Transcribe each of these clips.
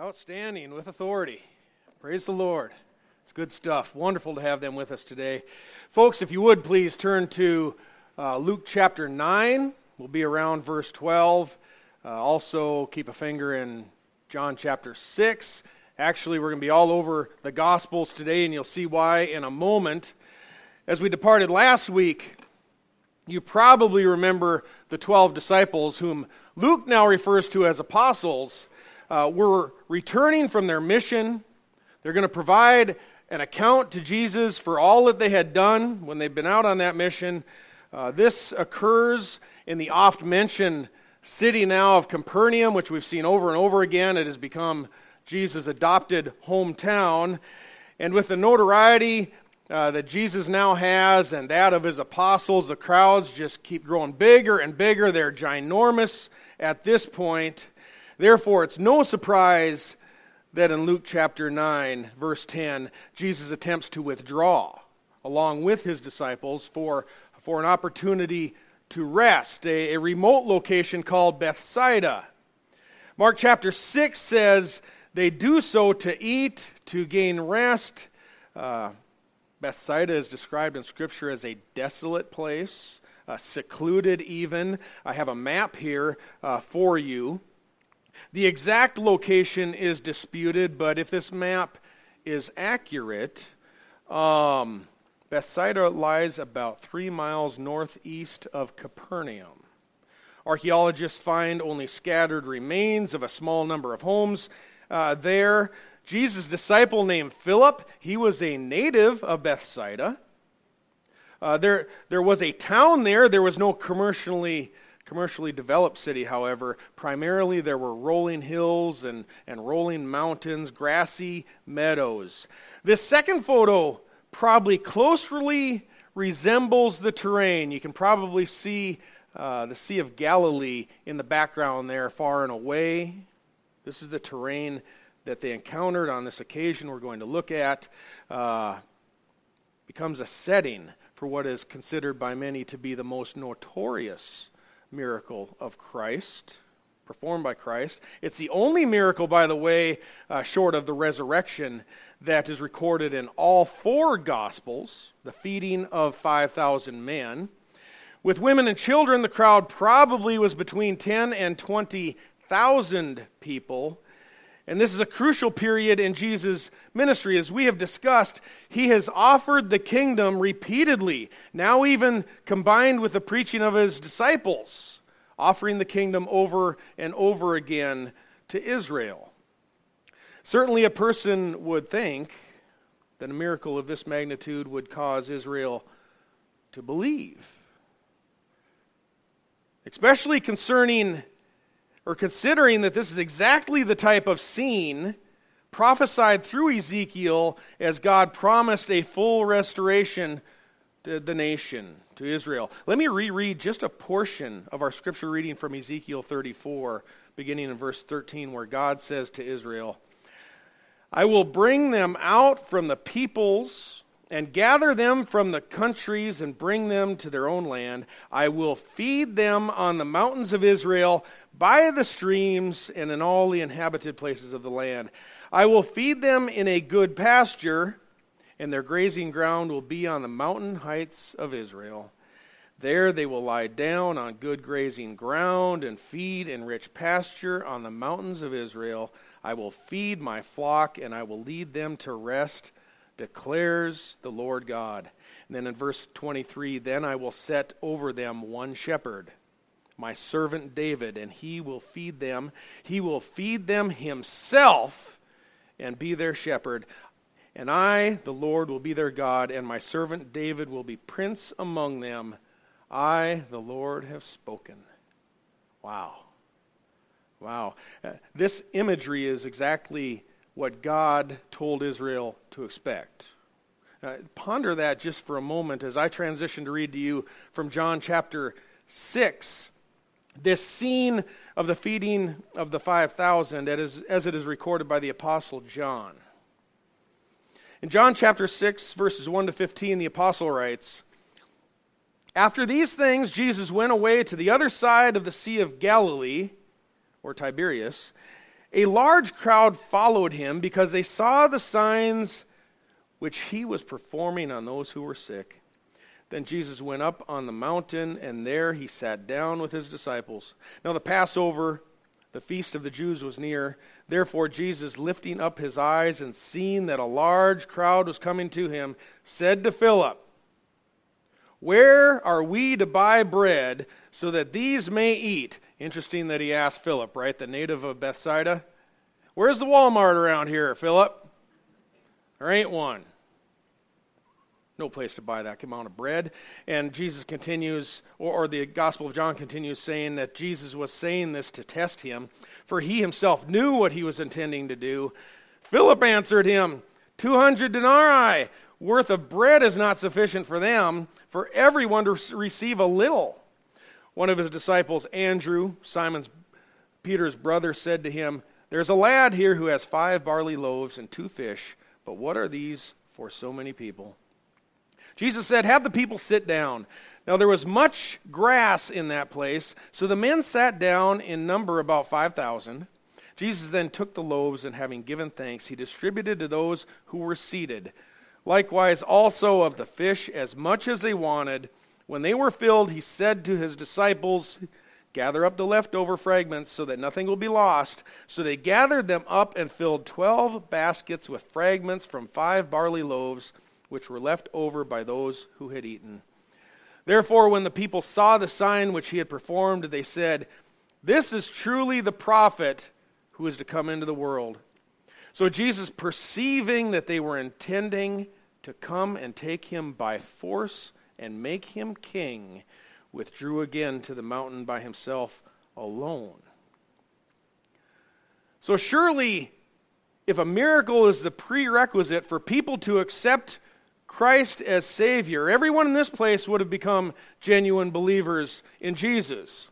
Outstanding with authority. Praise the Lord. It's good stuff. Wonderful to have them with us today. Folks, if you would please turn to uh, Luke chapter 9. We'll be around verse 12. Uh, also, keep a finger in John chapter 6. Actually, we're going to be all over the Gospels today, and you'll see why in a moment. As we departed last week, you probably remember the 12 disciples, whom Luke now refers to as apostles uh, were returning from their mission. They're going to provide an account to Jesus for all that they had done when they've been out on that mission. Uh, this occurs in the oft mentioned city now of Capernaum, which we've seen over and over again. It has become Jesus' adopted hometown. And with the notoriety uh, that Jesus now has and that of his apostles, the crowds just keep growing bigger and bigger. They're ginormous at this point. Therefore, it's no surprise that in Luke chapter 9, verse 10, Jesus attempts to withdraw along with his disciples for, for an opportunity to rest, a, a remote location called Bethsaida. Mark chapter 6 says they do so to eat, to gain rest. Uh, Bethsaida is described in Scripture as a desolate place, uh, secluded even. I have a map here uh, for you. The exact location is disputed, but if this map is accurate, um, Bethsaida lies about three miles northeast of Capernaum. Archaeologists find only scattered remains of a small number of homes uh, there. Jesus' disciple named Philip, he was a native of Bethsaida. Uh, there, there was a town there. There was no commercially commercially developed city, however, primarily there were rolling hills and, and rolling mountains, grassy meadows. This second photo probably closely resembles the terrain. You can probably see uh, the Sea of Galilee in the background there, far and away. This is the terrain that they encountered on this occasion we're going to look at. Uh, becomes a setting for what is considered by many to be the most notorious miracle of Christ, performed by Christ. It's the only miracle, by the way, uh, short of the resurrection, that is recorded in all four Gospels the feeding of 5,000 men. With women and children, the crowd probably was between 10 and 20,000 people. And this is a crucial period in Jesus' ministry. As we have discussed, he has offered the kingdom repeatedly, now even combined with the preaching of his disciples, offering the kingdom over and over again to Israel. Certainly, a person would think that a miracle of this magnitude would cause Israel to believe, especially concerning or considering that this is exactly the type of scene prophesied through Ezekiel as God promised a full restoration to the nation, to Israel. Let me reread just a portion of our scripture reading from Ezekiel 34, beginning in verse 13, where God says to Israel, I will bring them out from the peoples and gather them from the countries and bring them to their own land. I will feed them on the mountains of Israel by the streams and in all the inhabited places of the land. I will feed them in a good pasture, and their grazing ground will be on the mountain heights of Israel. There they will lie down on good grazing ground and feed in rich pasture on the mountains of Israel. I will feed my flock, and I will lead them to rest, declares the Lord God. And then in verse 23, then I will set over them one shepherd my servant David, and he will feed them. He will feed them himself and be their shepherd. And I, the Lord, will be their God, and my servant David will be prince among them. I, the Lord, have spoken. Wow. Wow. Uh, this imagery is exactly what God told Israel to expect. Uh, ponder that just for a moment as I transition to read to you from John chapter 6 this scene of the feeding of the 5,000 as it is recorded by the Apostle John. In John chapter 6, verses 1 to 15, the Apostle writes After these things, Jesus went away to the other side of the Sea of Galilee, or Tiberias, A large crowd followed him because they saw the signs which he was performing on those who were sick. Then Jesus went up on the mountain, and there he sat down with his disciples. Now the Passover, the feast of the Jews, was near. Therefore, Jesus, lifting up his eyes and seeing that a large crowd was coming to him, said to Philip, Where are we to buy bread so that these may eat? Interesting that he asked Philip, right? The native of Bethsaida. Where's the Walmart around here, Philip? There ain't one. No place to buy that amount of bread. And Jesus continues, or, or, the Gospel of John continues, saying that Jesus was saying this to test him, for he himself knew what he was intending to do. Philip answered him, 200 denarii worth of bread is not sufficient for them, for everyone to receive a little. One of his disciples, Andrew, Simon's Peter's brother, said to him, There's a lad here who has five barley loaves and two fish, but what are these for so many people? Jesus said, Have the people sit down. Now there was much grass in that place, so the men sat down in number about 5,000. Jesus then took the loaves, and having given thanks, he distributed to those who were seated. Likewise, also of the fish, as much as they wanted. When they were filled, he said to his disciples, Gather up the leftover fragments so that nothing will be lost. So they gathered them up and filled twelve baskets with fragments from five barley loaves which were left over by those who had eaten. Therefore, when the people saw the sign which he had performed, they said, This is truly the prophet who is to come into the world. So Jesus, perceiving that they were intending to come and take him by force and make him king, withdrew again to the mountain by himself alone. So, surely, if a miracle is the prerequisite for people to accept Christ as Savior, everyone in this place would have become genuine believers in Jesus.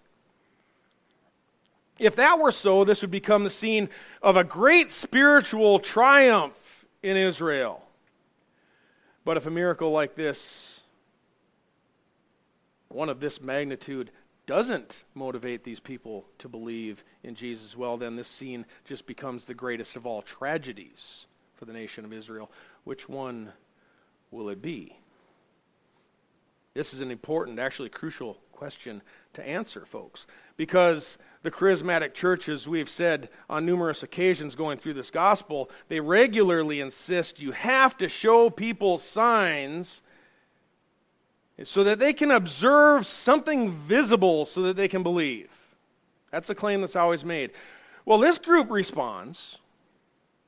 If that were so, this would become the scene of a great spiritual triumph in Israel. But if a miracle like this, one of this magnitude, doesn't motivate these people to believe in Jesus, well, then this scene just becomes the greatest of all tragedies for the nation of Israel. Which one will it be? This is an important, actually crucial question to answer, folks, because the charismatic churches, we've said on numerous occasions going through this gospel, they regularly insist you have to show people signs so that they can observe something visible so that they can believe. That's a claim that's always made. Well, this group responds.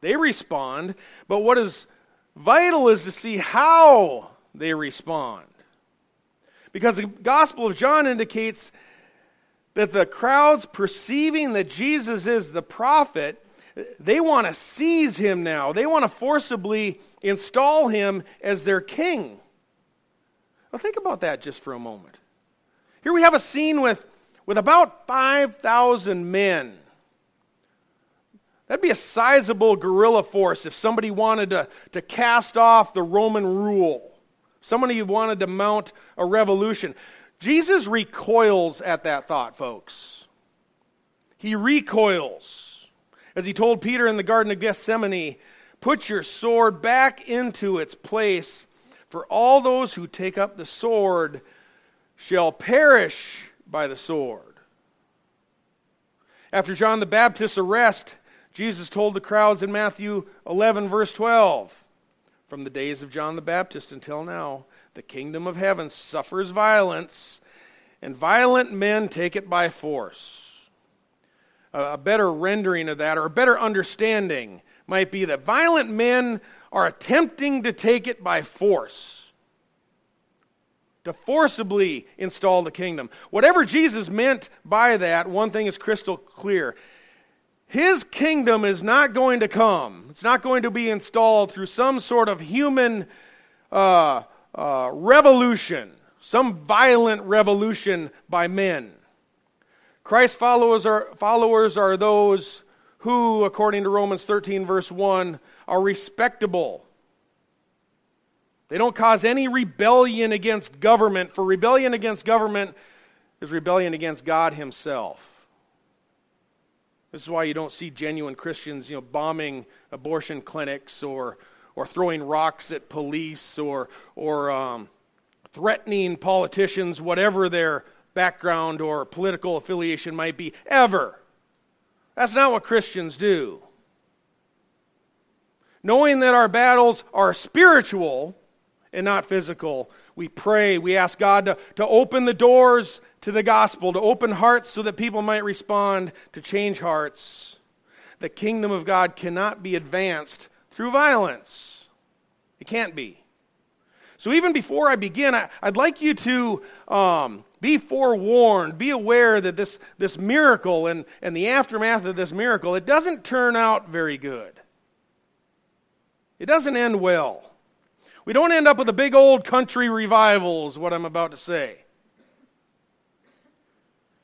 They respond, but what is Vital is to see how they respond. Because the Gospel of John indicates that the crowds perceiving that Jesus is the prophet, they want to seize him now. They want to forcibly install him as their king. Now, think about that just for a moment. Here we have a scene with, with about 5,000 men That'd be a sizable guerrilla force if somebody wanted to, to cast off the Roman rule. Somebody wanted to mount a revolution. Jesus recoils at that thought, folks. He recoils. As he told Peter in the Garden of Gethsemane, put your sword back into its place, for all those who take up the sword shall perish by the sword. After John the Baptist's arrest, Jesus told the crowds in Matthew 11, verse 12 From the days of John the Baptist until now, the kingdom of heaven suffers violence, and violent men take it by force. A better rendering of that, or a better understanding, might be that violent men are attempting to take it by force to forcibly install the kingdom. Whatever Jesus meant by that, one thing is crystal clear. His kingdom is not going to come. It's not going to be installed through some sort of human uh, uh, revolution, some violent revolution by men. Christ's followers are, followers are those who, according to Romans 13, verse 1, are respectable. They don't cause any rebellion against government, for rebellion against government is rebellion against God Himself. This is why you don't see genuine Christians, you know, bombing abortion clinics or, or throwing rocks at police or, or um, threatening politicians, whatever their background or political affiliation might be, ever. That's not what Christians do. Knowing that our battles are spiritual and not physical, we pray, we ask God to, to open the doors to the gospel, to open hearts so that people might respond, to change hearts. The kingdom of God cannot be advanced through violence. It can't be. So, even before I begin, I, would like you to um, be forewarned, be aware that this, this miracle and, and the aftermath of this miracle, it doesn't turn out very good. It doesn't end well. We don't end up with a big old country revival, is what I'm about to say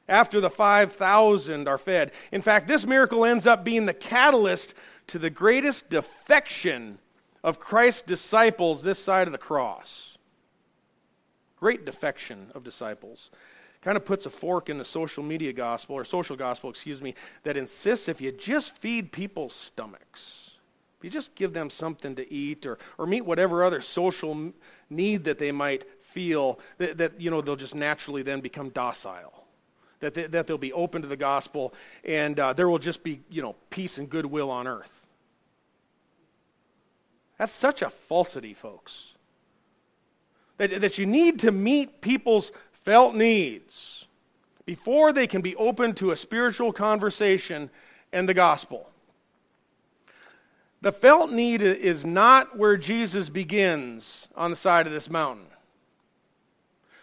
after the 5,000 are fed. In fact, this miracle ends up being the catalyst to the greatest defection of Christ's disciples this side of the cross. Great defection of disciples. Kind of puts a fork in the social media gospel, or social gospel, excuse me, that insists if you just feed people's stomachs, if you just give them something to eat or, or meet whatever other social need that they might feel, that, that you know, they'll just naturally then become docile that, they, that they'll be open to the gospel, and uh, there will just be, you know, peace and goodwill on earth. That's such a falsity, folks. That, that you need to meet people's felt needs before they can be open to a spiritual conversation and the gospel. The felt need is not where Jesus begins on the side of this mountain.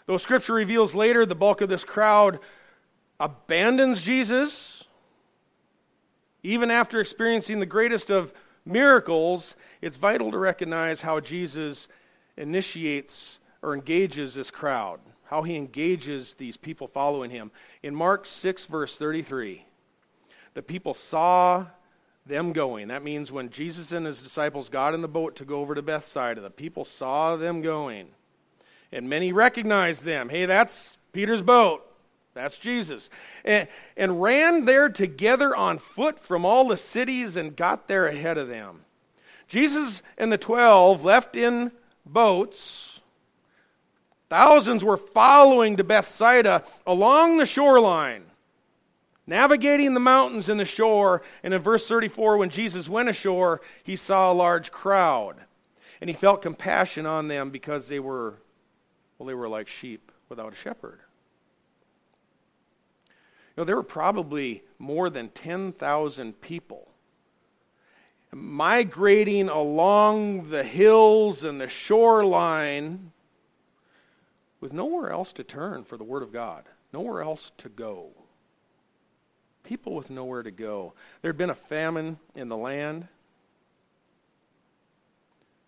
Though Scripture reveals later the bulk of this crowd abandons Jesus, even after experiencing the greatest of miracles, it's vital to recognize how Jesus initiates or engages this crowd, how he engages these people following him. In Mark 6, verse 33, the people saw them going. That means when Jesus and his disciples got in the boat to go over to Bethsaida, the people saw them going. And many recognized them. Hey, that's Peter's boat. That's Jesus. And, and ran there together on foot from all the cities and got there ahead of them. Jesus and the twelve left in boats. Thousands were following to Bethsaida along the shoreline, navigating the mountains and the shore. And in verse 34, when Jesus went ashore, he saw a large crowd. And he felt compassion on them because they were, well, they were like sheep without a shepherd know, there were probably more than 10,000 people migrating along the hills and the shoreline with nowhere else to turn for the Word of God, nowhere else to go. People with nowhere to go. There had been a famine in the land.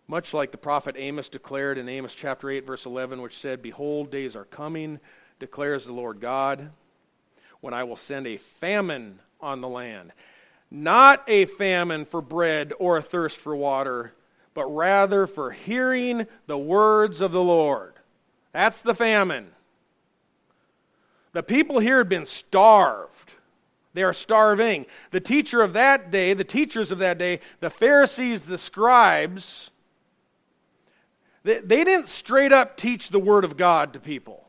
Much like the prophet Amos declared in Amos chapter 8, verse 11, which said, Behold, days are coming, declares the Lord God when I will send a famine on the land. Not a famine for bread or a thirst for water, but rather for hearing the words of the Lord. That's the famine. The people here had been starved. They are starving. The teacher of that day, the teachers of that day, the Pharisees, the scribes, they, they didn't straight up teach the Word of God to people.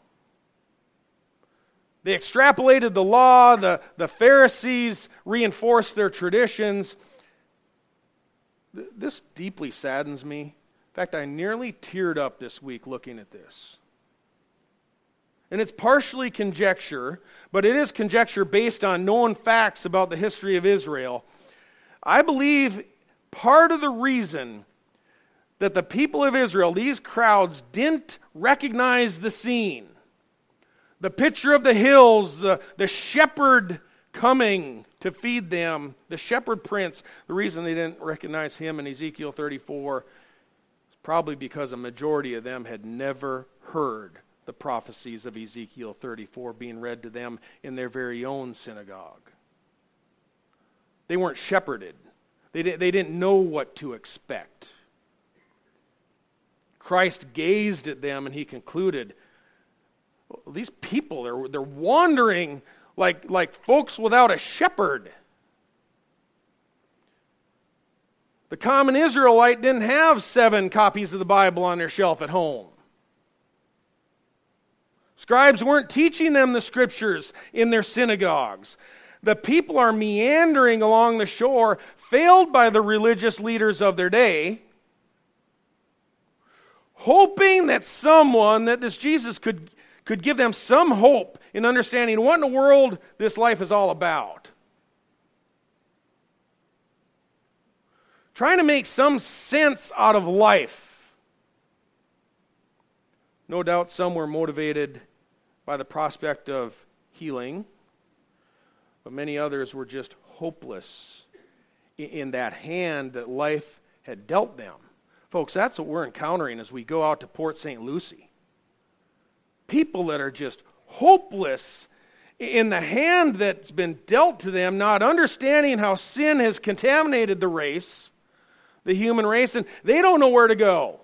They extrapolated the law, the, the Pharisees reinforced their traditions. This deeply saddens me. In fact, I nearly teared up this week looking at this. And it's partially conjecture, but it is conjecture based on known facts about the history of Israel. I believe part of the reason that the people of Israel, these crowds, didn't recognize the scene the picture of the hills, the, the shepherd coming to feed them, the shepherd prince. The reason they didn't recognize him in Ezekiel 34 is probably because a majority of them had never heard the prophecies of Ezekiel 34 being read to them in their very own synagogue. They weren't shepherded, they, they didn't know what to expect. Christ gazed at them and he concluded, these people, they're, they're wandering like, like folks without a shepherd. The common Israelite didn't have seven copies of the Bible on their shelf at home. Scribes weren't teaching them the scriptures in their synagogues. The people are meandering along the shore, failed by the religious leaders of their day, hoping that someone, that this Jesus could, could give them some hope in understanding what in the world this life is all about. Trying to make some sense out of life. No doubt some were motivated by the prospect of healing, but many others were just hopeless in that hand that life had dealt them. Folks, that's what we're encountering as we go out to Port St. Lucie. People that are just hopeless in the hand that's been dealt to them, not understanding how sin has contaminated the race, the human race, and they don't know where to go,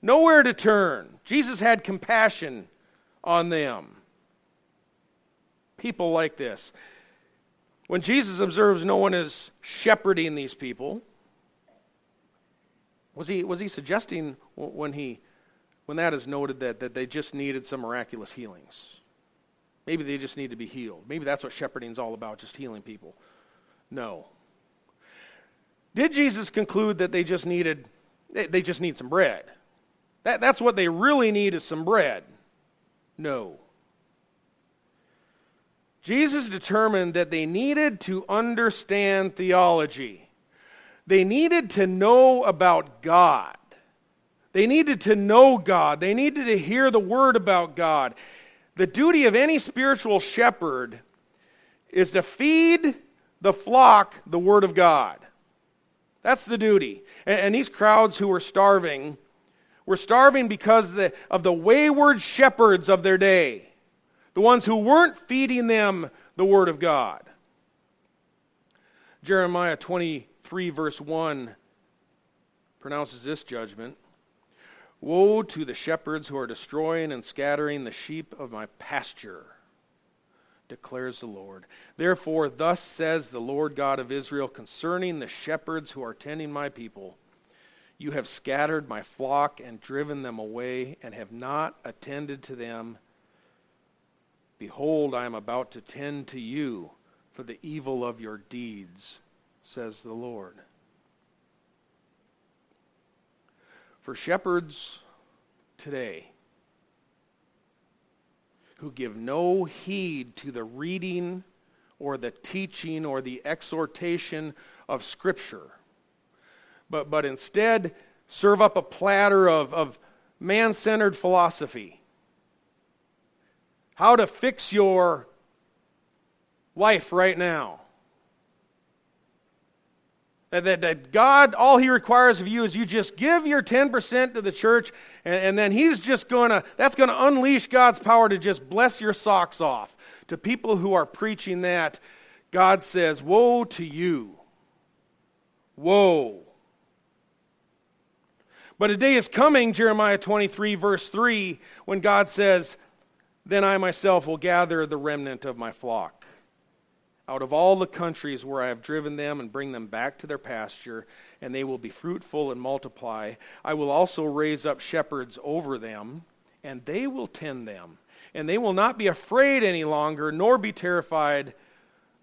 nowhere to turn. Jesus had compassion on them. People like this. When Jesus observes no one is shepherding these people, was he, was he suggesting when, he, when that is noted that, that they just needed some miraculous healings? Maybe they just need to be healed. Maybe that's what shepherding is all about, just healing people. No. Did Jesus conclude that they just needed, they, they just need some bread? That, that's what they really need is some bread. No. Jesus determined that they needed to understand theology. They needed to know about God. They needed to know God. They needed to hear the word about God. The duty of any spiritual shepherd is to feed the flock the word of God. That's the duty. And, these crowds who were starving were starving because of the wayward shepherds of their day, the ones who weren't feeding them the Word of God. Jeremiah 23, verse 1, pronounces this judgment Woe to the shepherds who are destroying and scattering the sheep of my pasture, declares the Lord. Therefore, thus says the Lord God of Israel concerning the shepherds who are tending my people you have scattered my flock and driven them away, and have not attended to them. Behold, I am about to tend to you for the evil of your deeds, says the Lord. For shepherds today who give no heed to the reading or the teaching or the exhortation of Scripture, but, but instead serve up a platter of, of man centered philosophy. How to fix your life right now. That, that, God, all He requires of you is you just give your 10% to the church, and, and then He's just going to, that's going to unleash God's power to just bless your socks off. To people who are preaching that, God says, Woe to you. Woe. But a day is coming, Jeremiah 23, verse 3, when God says, Then I myself will gather the remnant of my flock out of all the countries where I have driven them and bring them back to their pasture, and they will be fruitful and multiply. I will also raise up shepherds over them, and they will tend them. And they will not be afraid any longer, nor be terrified,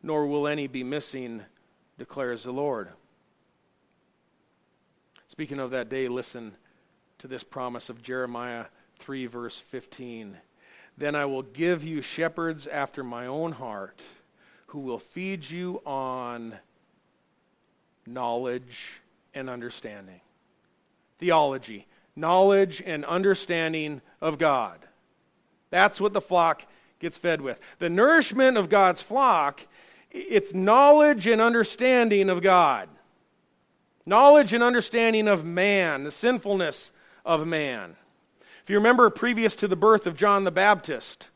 nor will any be missing, declares the Lord. Speaking of that day, listen to this promise of Jeremiah 3, verse 15. Then I will give you shepherds after my own heart who will feed you on knowledge and understanding. Theology, knowledge and understanding of God. That's what the flock gets fed with. The nourishment of God's flock, it's knowledge and understanding of God. Knowledge and understanding of man, the sinfulness of man. If you remember, previous to the birth of John the Baptist,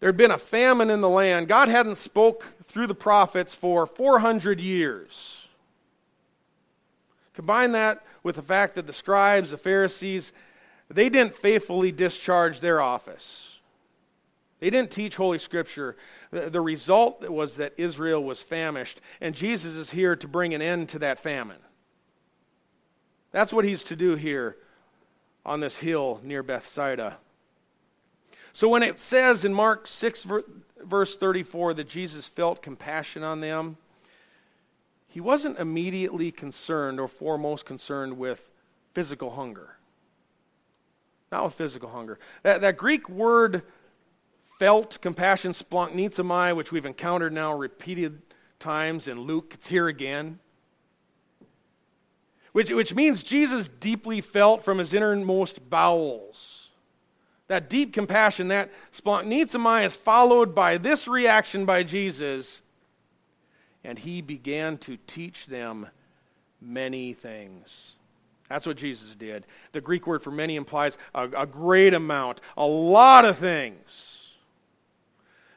there had been a famine in the land. God hadn't spoke through the prophets for 400 years. Combine that with the fact that the scribes, the Pharisees, they didn't faithfully discharge their office. They didn't teach Holy Scripture. The, the result was that Israel was famished, and Jesus is here to bring an end to that famine. That's what he's to do here on this hill near Bethsaida. So when it says in Mark 6, verse 34, that Jesus felt compassion on them, he wasn't immediately concerned or foremost concerned with physical hunger. Not with physical hunger. That, that Greek word felt compassion, splanchnizomai, which we've encountered now repeated times in Luke, it's here again. Which, which means Jesus deeply felt from his innermost bowels. That deep compassion, that splanchnizomai is followed by this reaction by Jesus, and he began to teach them many things. That's what Jesus did. The Greek word for many implies a, a, great amount, a lot of things.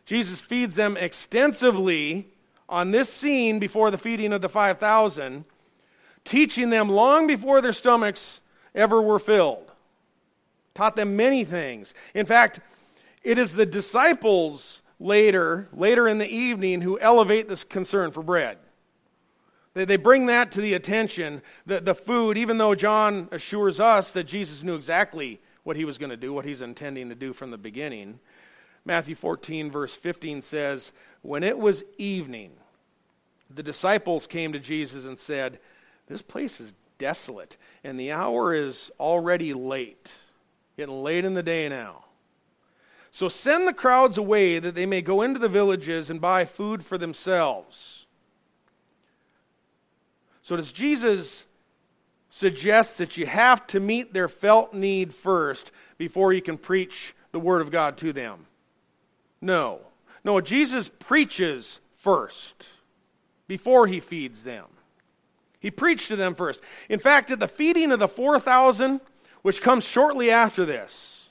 Jesus feeds them extensively on this scene before the feeding of the 5,000, teaching them long before their stomachs ever were filled. Taught them many things. In fact, it is the disciples later, later in the evening, who elevate this concern for bread. They, they bring that to the attention, the, the food, even though John assures us that Jesus knew exactly what he was going to do, what he's intending to do from the beginning. Matthew 14, verse 15 says, When it was evening, the disciples came to Jesus and said, This place is desolate, and the hour is already late, getting late in the day now. So send the crowds away that they may go into the villages and buy food for themselves. So, does Jesus suggest that you have to meet their felt need first before you can preach the Word of God to them? No. No, Jesus preaches first before he feeds them. He preached to them first. In fact, at the feeding of the 4,000, which comes shortly after this,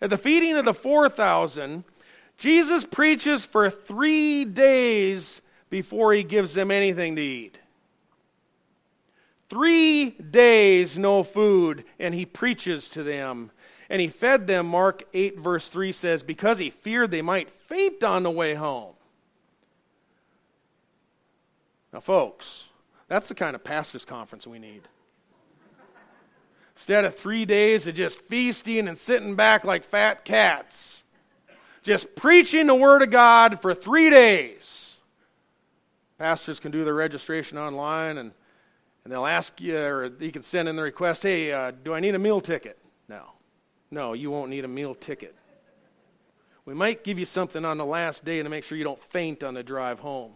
at the feeding of the 4,000, Jesus preaches for three days before he gives them anything to eat. Three days no food, and he preaches to them. And he fed them, Mark 8, verse 3 says, because he feared they might faint on the way home. Now, folks, that's the kind of pastor's conference we need. Instead of three days of just feasting and sitting back like fat cats, just preaching the Word of God for three days. Pastors can do their registration online and and they'll ask you, or you can send in the request, hey, uh, do I need a meal ticket? No. No, you won't need a meal ticket. We might give you something on the last day to make sure you don't faint on the drive home.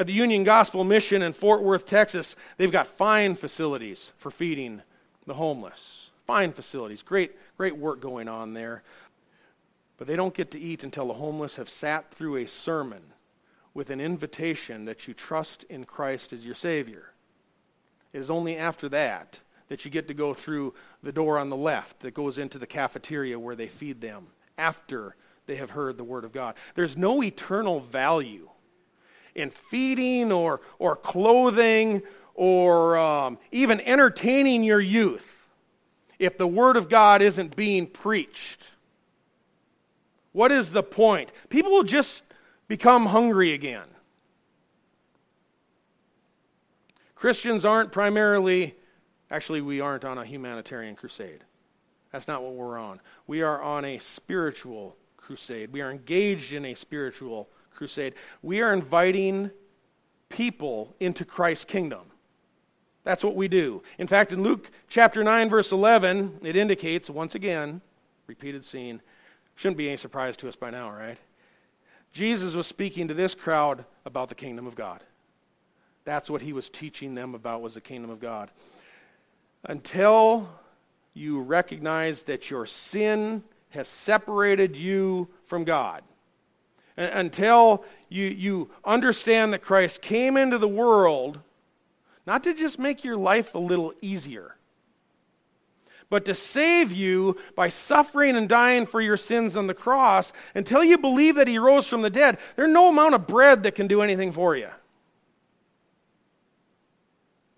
At the Union Gospel Mission in Fort Worth, Texas, they've got fine facilities for feeding the homeless. Fine facilities. Great, great work going on there. But they don't get to eat until the homeless have sat through a sermon with an invitation that you trust in Christ as your Savior. It is only after that that you get to go through the door on the left that goes into the cafeteria where they feed them after they have heard the Word of God. There's no eternal value in feeding or, or clothing or um, even entertaining your youth if the Word of God isn't being preached. What is the point? People will just become hungry again. Christians aren't primarily, actually, we aren't on a humanitarian crusade. That's not what we're on. We are on a spiritual crusade. We are engaged in a spiritual crusade. We are inviting people into Christ's kingdom. That's what we do. In fact, in Luke chapter 9, verse 11, it indicates, once again, repeated scene. Shouldn't be any surprise to us by now, right? Jesus was speaking to this crowd about the kingdom of God. That's what he was teaching them about was the kingdom of God. Until you recognize that your sin has separated you from God. Until you, you understand that Christ came into the world not to just make your life a little easier, but to save you by suffering and dying for your sins on the cross until you believe that he rose from the dead. There's no amount of bread that can do anything for you.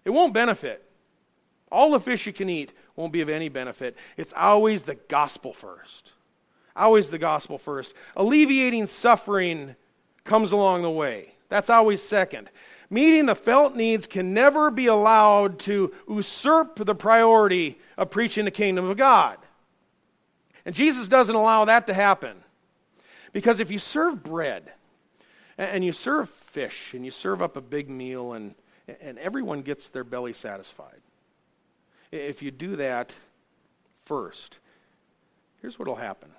It won't benefit. All the fish you can eat won't be of any benefit. It's always the gospel first. Always the gospel first. Alleviating suffering comes along the way. That's always second. Meeting the felt needs can never be allowed to usurp the priority of preaching the kingdom of God. And Jesus doesn't allow that to happen. Because if you serve bread and you serve fish and you serve up a big meal and, and everyone gets their belly satisfied, if you do that first, here's what will happen.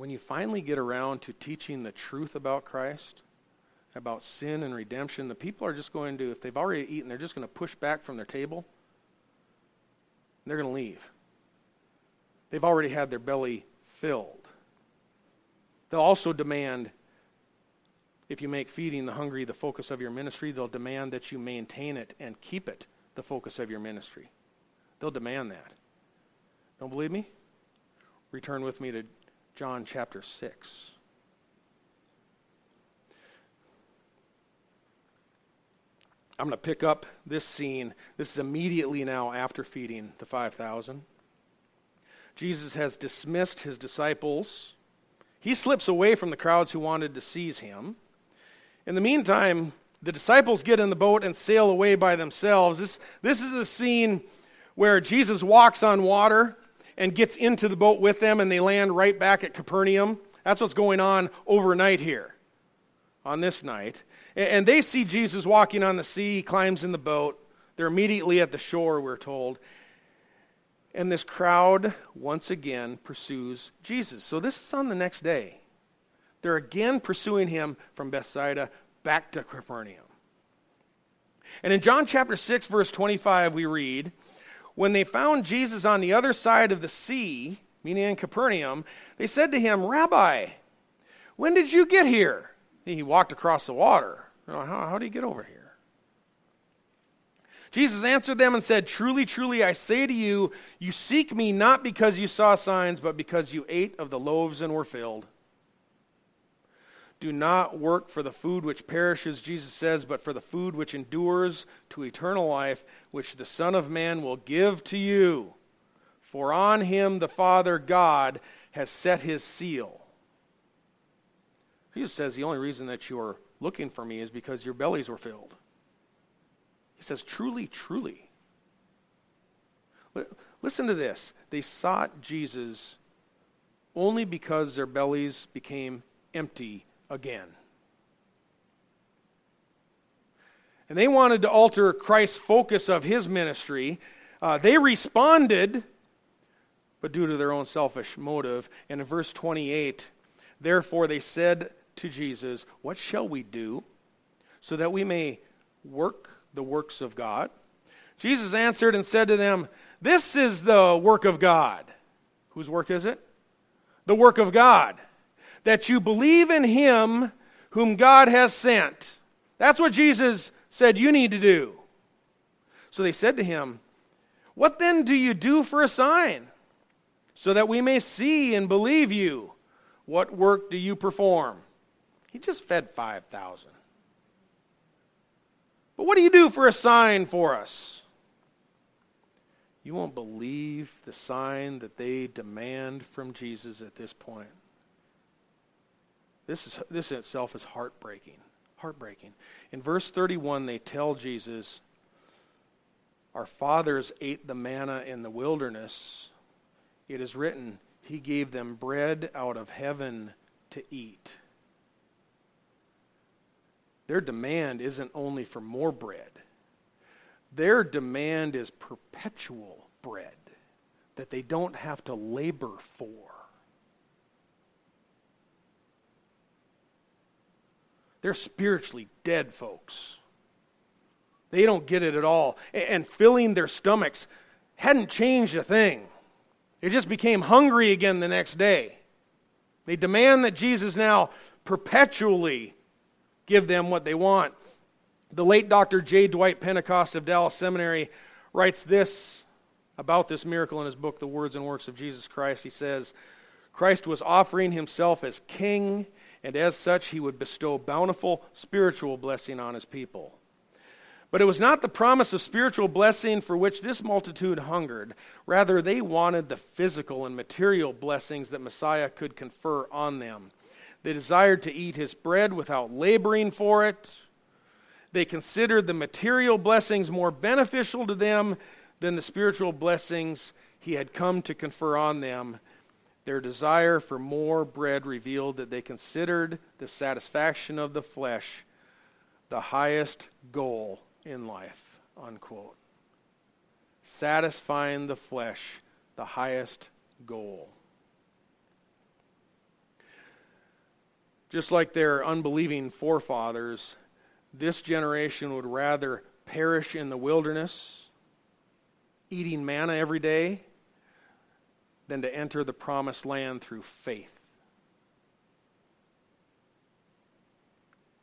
When you finally get around to teaching the truth about Christ, about sin and redemption, the people are just going to, if they've already eaten, they're just going to push back from their table. They're going to leave. They've already had their belly filled. They'll also demand, if you make feeding the hungry the focus of your ministry, they'll demand that you maintain it and keep it the focus of your ministry. They'll demand that. Don't believe me? Return with me to John chapter 6. I'm going to pick up this scene. This is immediately now after feeding the 5,000. Jesus has dismissed his disciples. He slips away from the crowds who wanted to seize him. In the meantime, the disciples get in the boat and sail away by themselves. This, this is the scene where Jesus walks on water and gets into the boat with them, and they land right back at Capernaum. That's what's going on overnight here, on this night. And they see Jesus walking on the sea, he climbs in the boat. They're immediately at the shore, we're told. And this crowd once again pursues Jesus. So this is on the next day. They're again pursuing him from Bethsaida back to Capernaum. And in John chapter 6, verse 25, we read When they found Jesus on the other side of the sea, meaning in Capernaum, they said to him, Rabbi, when did you get here? He walked across the water. How, how did he get over here? Jesus answered them and said, Truly, truly, I say to you, you seek me not because you saw signs, but because you ate of the loaves and were filled. Do not work for the food which perishes, Jesus says, but for the food which endures to eternal life, which the Son of Man will give to you. For on him the Father God has set his seal. Jesus says the only reason that you are looking for me is because your bellies were filled. He says, truly, truly. Listen to this. They sought Jesus only because their bellies became empty again. And they wanted to alter Christ's focus of his ministry. Uh, they responded, but due to their own selfish motive. And in verse 28, therefore they said to Jesus, What shall we do so that we may work the works of God? Jesus answered and said to them, This is the work of God. Whose work is it? The work of God. That you believe in him whom God has sent. That's what Jesus said you need to do. So they said to him, What then do you do for a sign? So that we may see and believe you. What work do you perform? He just fed 5,000. But what do you do for a sign for us? You won't believe the sign that they demand from Jesus at this point. This, is, this in itself is heartbreaking. Heartbreaking. In verse 31, they tell Jesus, Our fathers ate the manna in the wilderness. It is written, He gave them bread out of heaven to eat. Their demand isn't only for more bread, their demand is perpetual bread that they don't have to labor for. They're spiritually dead folks. They don't get it at all. And filling their stomachs hadn't changed a thing. They just became hungry again the next day. They demand that Jesus now perpetually give them what they want. The late Dr. J. Dwight Pentecost of Dallas Seminary writes this about this miracle in his book, The Words and Works of Jesus Christ. He says, Christ was offering himself as king, and as such, he would bestow bountiful spiritual blessing on his people. But it was not the promise of spiritual blessing for which this multitude hungered. Rather, they wanted the physical and material blessings that Messiah could confer on them. They desired to eat his bread without laboring for it. They considered the material blessings more beneficial to them than the spiritual blessings he had come to confer on them. Their desire for more bread revealed that they considered the satisfaction of the flesh the highest goal in life. Unquote. Satisfying the flesh, the highest goal. Just like their unbelieving forefathers, this generation would rather perish in the wilderness, eating manna every day, than to enter the promised land through faith.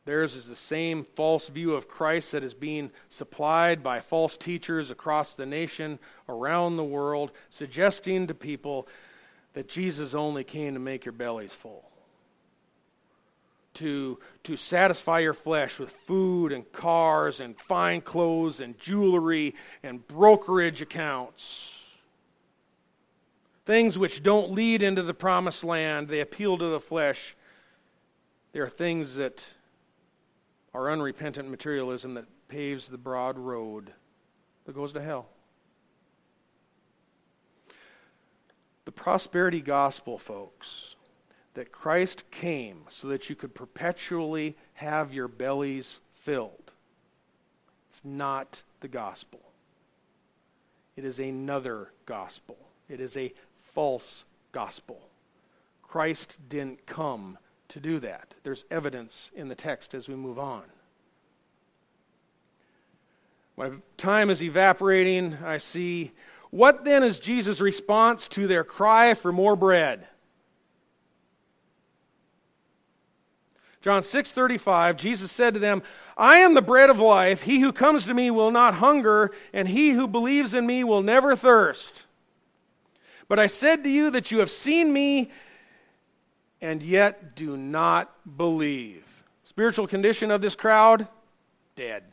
Theirs is the same false view of Christ that is being supplied by false teachers across the nation, around the world, suggesting to people that Jesus only came to make your bellies full. To, to satisfy your flesh with food and cars and fine clothes and jewelry and brokerage accounts things which don't lead into the promised land, they appeal to the flesh. They are things that are unrepentant materialism that paves the broad road that goes to hell. The prosperity gospel, folks, that Christ came so that you could perpetually have your bellies filled. It's not the gospel. It is another gospel. It is a false gospel. Christ didn't come to do that. There's evidence in the text as we move on. My time is evaporating. I see. What then is Jesus' response to their cry for more bread? John 6:35 Jesus said to them, "I am the bread of life. He who comes to me will not hunger, and he who believes in me will never thirst." But I said to you that you have seen me and yet do not believe. Spiritual condition of this crowd dead.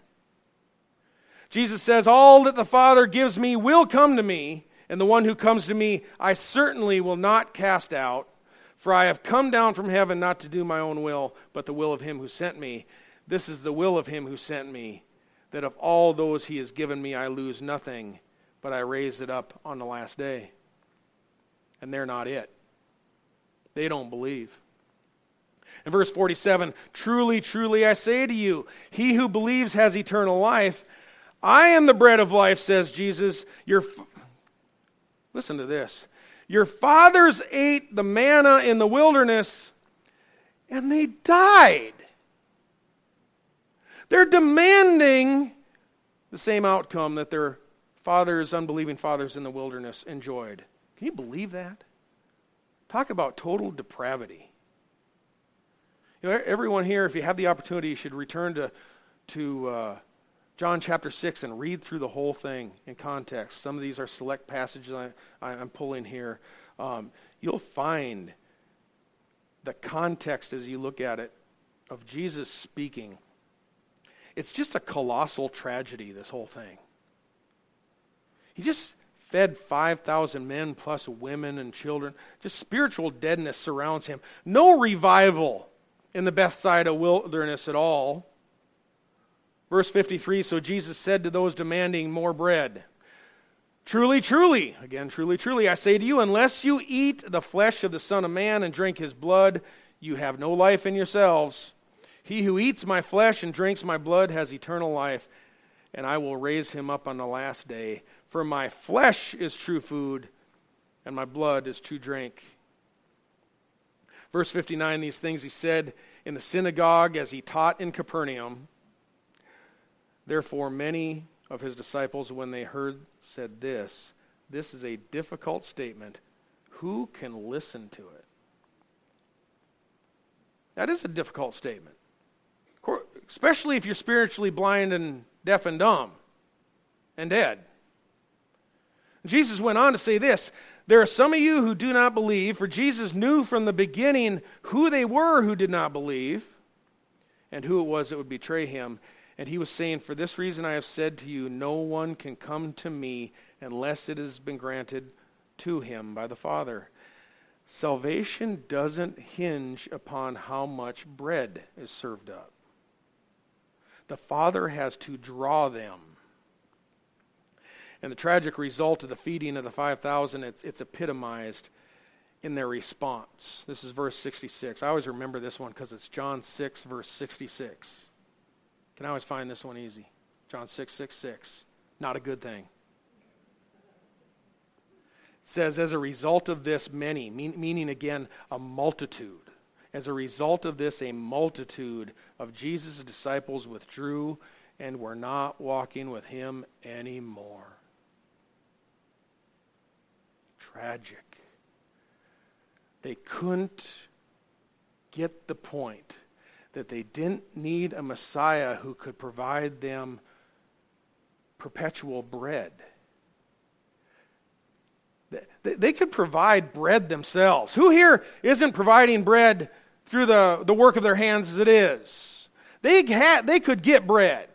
Jesus says, All that the Father gives me will come to me, and the one who comes to me I certainly will not cast out. For I have come down from heaven not to do my own will, but the will of him who sent me. This is the will of him who sent me, that of all those he has given me I lose nothing, but I raise it up on the last day and they're not it. They don't believe. In verse 47, truly, truly, I say to you, he who believes has eternal life. I am the bread of life, says Jesus. Your f- Listen to this. Your fathers ate the manna in the wilderness, and they died. They're demanding the same outcome that their fathers, unbelieving fathers in the wilderness, enjoyed. Can you believe that? Talk about total depravity. You know, everyone here, if you have the opportunity, you should return to, to uh, John chapter 6 and read through the whole thing in context. Some of these are select passages I, am pulling here. Um, you'll find the context as you look at it of Jesus speaking. It's just a colossal tragedy, this whole thing. He just fed 5,000 men plus women and children. Just spiritual deadness surrounds him. No revival in the Bethsaida wilderness at all. Verse 53 So Jesus said to those demanding more bread, Truly, truly, again, truly, truly, I say to you, unless you eat the flesh of the Son of Man and drink his blood, you have no life in yourselves. He who eats my flesh and drinks my blood has eternal life, and I will raise him up on the last day. For my flesh is true food, and my blood is true drink. Verse 59 These things he said in the synagogue as he taught in Capernaum. Therefore, many of his disciples, when they heard, said this This is a difficult statement. Who can listen to it? That is a difficult statement, especially if you're spiritually blind and deaf and dumb and dead. Jesus went on to say this There are some of you who do not believe, for Jesus knew from the beginning who they were who did not believe and who it was that would betray him. And he was saying, For this reason I have said to you, no one can come to me unless it has been granted to him by the Father. Salvation doesn't hinge upon how much bread is served up. The Father has to draw them. And the tragic result of the feeding of the 5,000, it's, it's epitomized in their response. This is verse 66. I always remember this one because it's John 6, verse 66. Can I always find this one easy? John 6, 6, 6. Not a good thing. It says, as a result of this, many, mean, meaning again, a multitude. As a result of this, a multitude of Jesus' disciples withdrew and were not walking with him anymore. Tragic. They couldn't get the point that they didn't need a Messiah who could provide them perpetual bread. They could provide bread themselves. Who here isn't providing bread through the, the work of their hands as it is? They, had, they could get bread.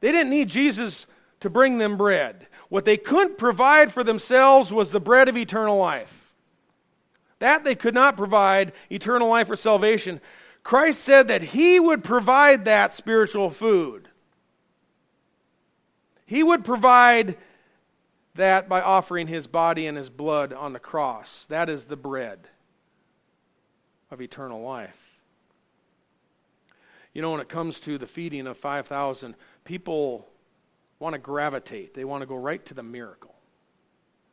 They didn't need Jesus to bring them bread. What they couldn't provide for themselves was the bread of eternal life. That they could not provide eternal life or salvation. Christ said that He would provide that spiritual food. He would provide that by offering His body and His blood on the cross. That is the bread of eternal life. You know, when it comes to the feeding of 5,000, people want to gravitate. They want to go right to the miracle.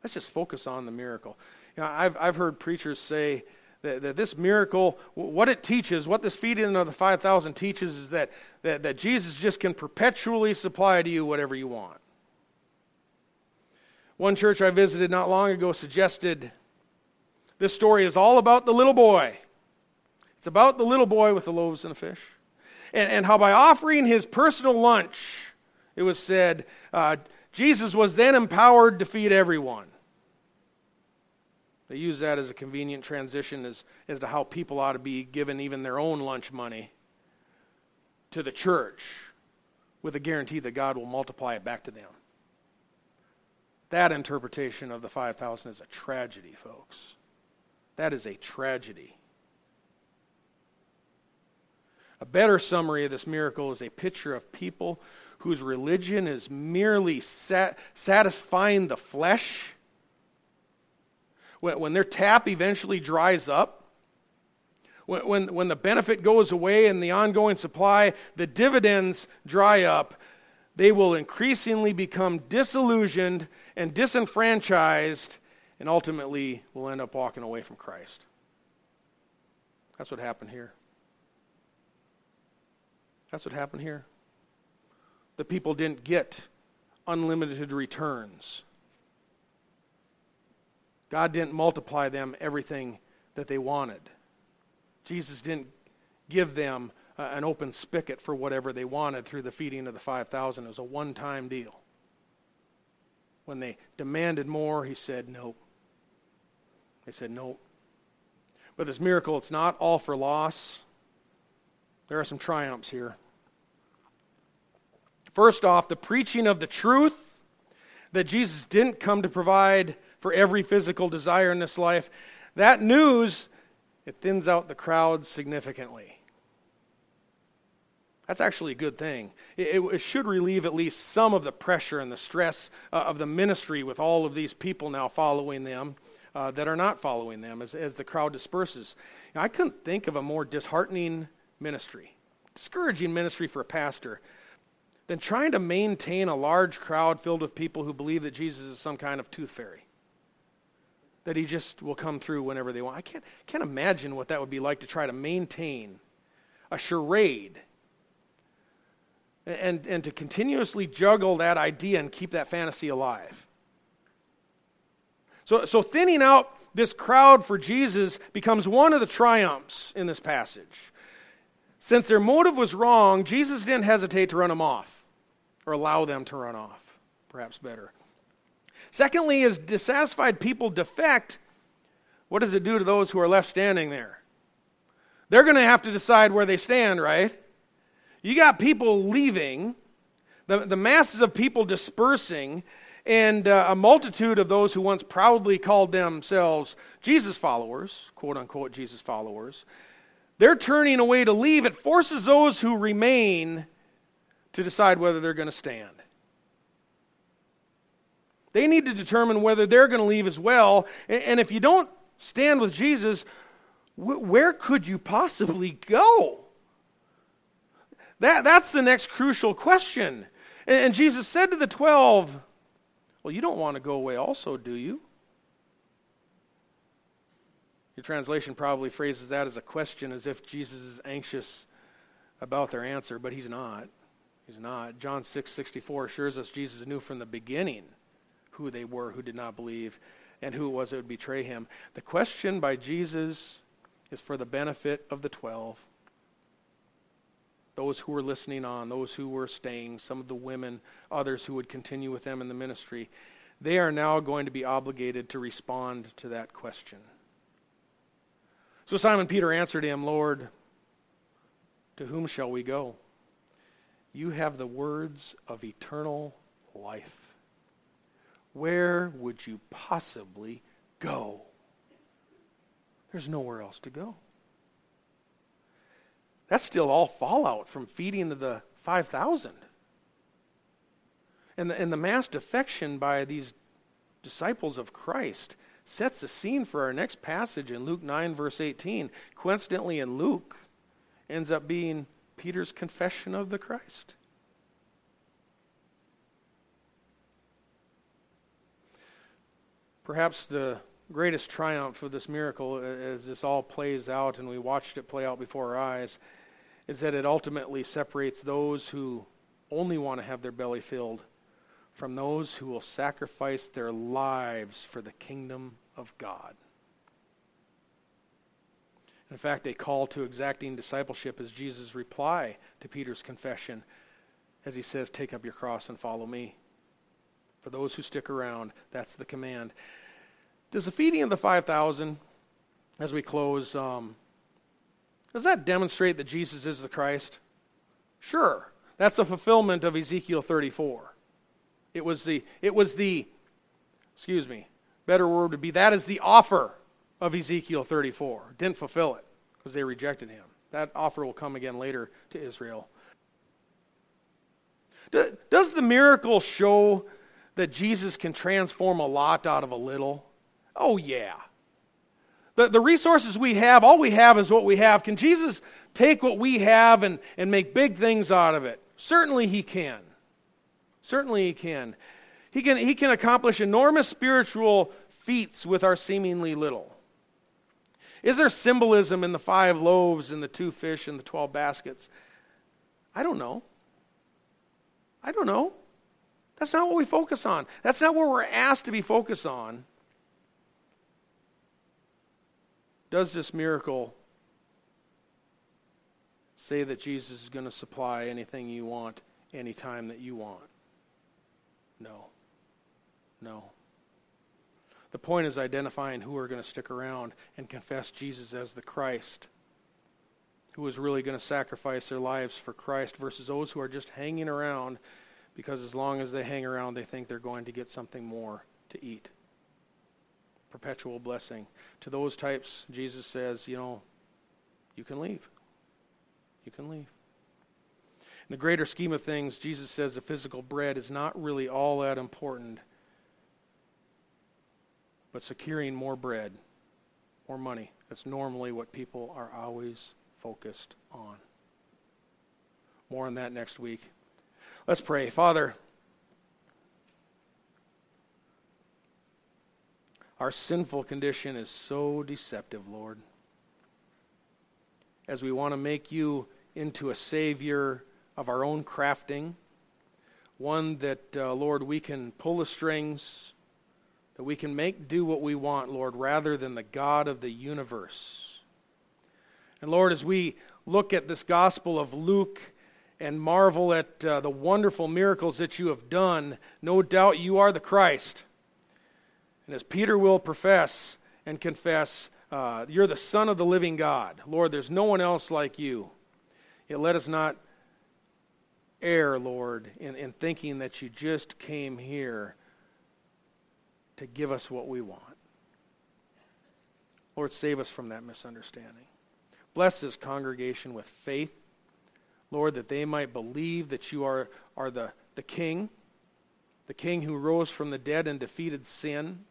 Let's just focus on the miracle. You know, I've, I've heard preachers say that, that this miracle, what it teaches, what this feeding of the 5,000 teaches, is that, that, that Jesus just can perpetually supply to you whatever you want. One church I visited not long ago suggested this story is all about the little boy. It's about the little boy with the loaves and the fish. And, and how by offering his personal lunch, it was said, uh, Jesus was then empowered to feed everyone. They use that as a convenient transition as, as to how people ought to be given even their own lunch money to the church with a guarantee that God will multiply it back to them. That interpretation of the 5,000 is a tragedy, folks. That is a tragedy. A better summary of this miracle is a picture of people whose religion is merely sat- satisfying the flesh when, when their tap eventually dries up, when, when, when the benefit goes away and the ongoing supply, the dividends dry up, they will increasingly become disillusioned and disenfranchised and ultimately will end up walking away from Christ. That's what happened here. That's what happened here. The people didn't get unlimited returns. God didn't multiply them everything that they wanted. Jesus didn't give them uh, an open spigot for whatever they wanted through the feeding of the 5,000. It was a one time deal. When they demanded more, he said, No. They said, No. But this miracle, it's not all for loss. There are some triumphs here. First off, the preaching of the truth that Jesus didn't come to provide for every physical desire in this life, that news, it thins out the crowd significantly. That's actually a good thing. It, it, should relieve at least some of the pressure and the stress uh, of the ministry with all of these people now following them uh, that are not following them as, as the crowd disperses. Now, I couldn't think of a more disheartening ministry, discouraging ministry for a pastor than trying to maintain a large crowd filled with people who believe that Jesus is some kind of tooth fairy that he just will come through whenever they want. I can't, can't imagine what that would be like to try to maintain a charade and, and to continuously juggle that idea and keep that fantasy alive. So, so thinning out this crowd for Jesus becomes one of the triumphs in this passage. Since their motive was wrong, Jesus didn't hesitate to run them off or allow them to run off, perhaps better. Secondly, as dissatisfied people defect, what does it do to those who are left standing there? They're going to have to decide where they stand, right? You got people leaving the, the masses of people dispersing, and uh, a multitude of those who once proudly called themselves Jesus followers, quote unquote Jesus followers, they're turning away to leave. It forces those who remain to decide whether they're going to stand. They need to determine whether they're going to leave as well. And if you don't stand with Jesus, where could you possibly go? That, that's the next crucial question. And Jesus said to the twelve, Well, you don't want to go away, also, do you? Your translation probably phrases that as a question, as if Jesus is anxious about their answer, but he's not. He's not. John 6 64 assures us Jesus knew from the beginning who they were who did not believe and who it was that would betray him. The question by Jesus is for the benefit of the twelve. Those who were listening on, those who were staying, some of the women, others who would continue with them in the ministry, they are now going to be obligated to respond to that question. So Simon Peter answered him, Lord, to whom shall we go? You have the words of eternal life. Where would you possibly go? There's nowhere else to go. That's still all fallout from feeding the 5,000. And the, and the mass defection by these disciples of Christ sets the scene for our next passage in Luke 9, verse 18. Coincidentally, in Luke, ends up being Peter's confession of the Christ. Perhaps the greatest triumph of this miracle, as this all plays out and we watched it play out before our eyes, is that it ultimately separates those who only want to have their belly filled from those who will sacrifice their lives for the kingdom of God. In fact, a call to exacting discipleship is Jesus' reply to Peter's confession as he says, Take up your cross and follow me. For those who stick around, that's the command. Does the feeding of the 5,000, as we close, um, does that demonstrate that Jesus is the Christ? Sure. That's a fulfillment of Ezekiel 34. It was the, it was the, excuse me, better word would be that is the offer of Ezekiel 34. Didn't fulfill it because they rejected him. That offer will come again later to Israel. Does the miracle show that Jesus can transform a lot out of a little? Oh, yeah. The, the resources we have, all we have is what we have. Can Jesus take what we have and, and make big things out of it? Certainly he can. Certainly he can. He can, he can accomplish enormous spiritual feats with our seemingly little. Is there symbolism in the five loaves and the two fish and the 12 baskets? I don't know. I don't know. That's not what we focus on. That's not what we're asked to be focused on. Does this miracle say that Jesus is going to supply anything you want anytime that you want? No. No. The point is identifying who are going to stick around and confess Jesus as the Christ, who is really going to sacrifice their lives for Christ, versus those who are just hanging around because as long as they hang around, they think they're going to get something more to eat perpetual blessing. To those types, Jesus says, you know, you can leave. You can leave. In the greater scheme of things, Jesus says the physical bread is not really all that important, but securing more bread, more money. That's normally what people are always focused on. More on that next week. Let's pray. Father, Our sinful condition is so deceptive, Lord. As we want to make you into a Savior of our own crafting, one that, uh, Lord, we can pull the strings, that we can make do what we want, Lord, rather than the God of the universe. And Lord, as we look at this Gospel of Luke and marvel at uh, the wonderful miracles that you have done, no doubt you are the Christ. And as Peter will profess and confess, uh, you're the Son of the living God. Lord, there's no one else like you. Yet let us not err, Lord, in, in thinking that you just came here to give us what we want. Lord, save us from that misunderstanding. Bless this congregation with faith, Lord, that they might believe that you are, are the, the King, the King who rose from the dead and defeated sin.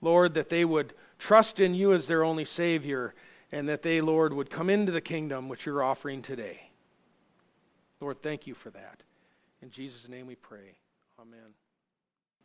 Lord, that they would trust in you as their only Savior, and that they, Lord, would come into the kingdom which you're offering today. Lord, thank you for that. In Jesus' name we pray. Amen.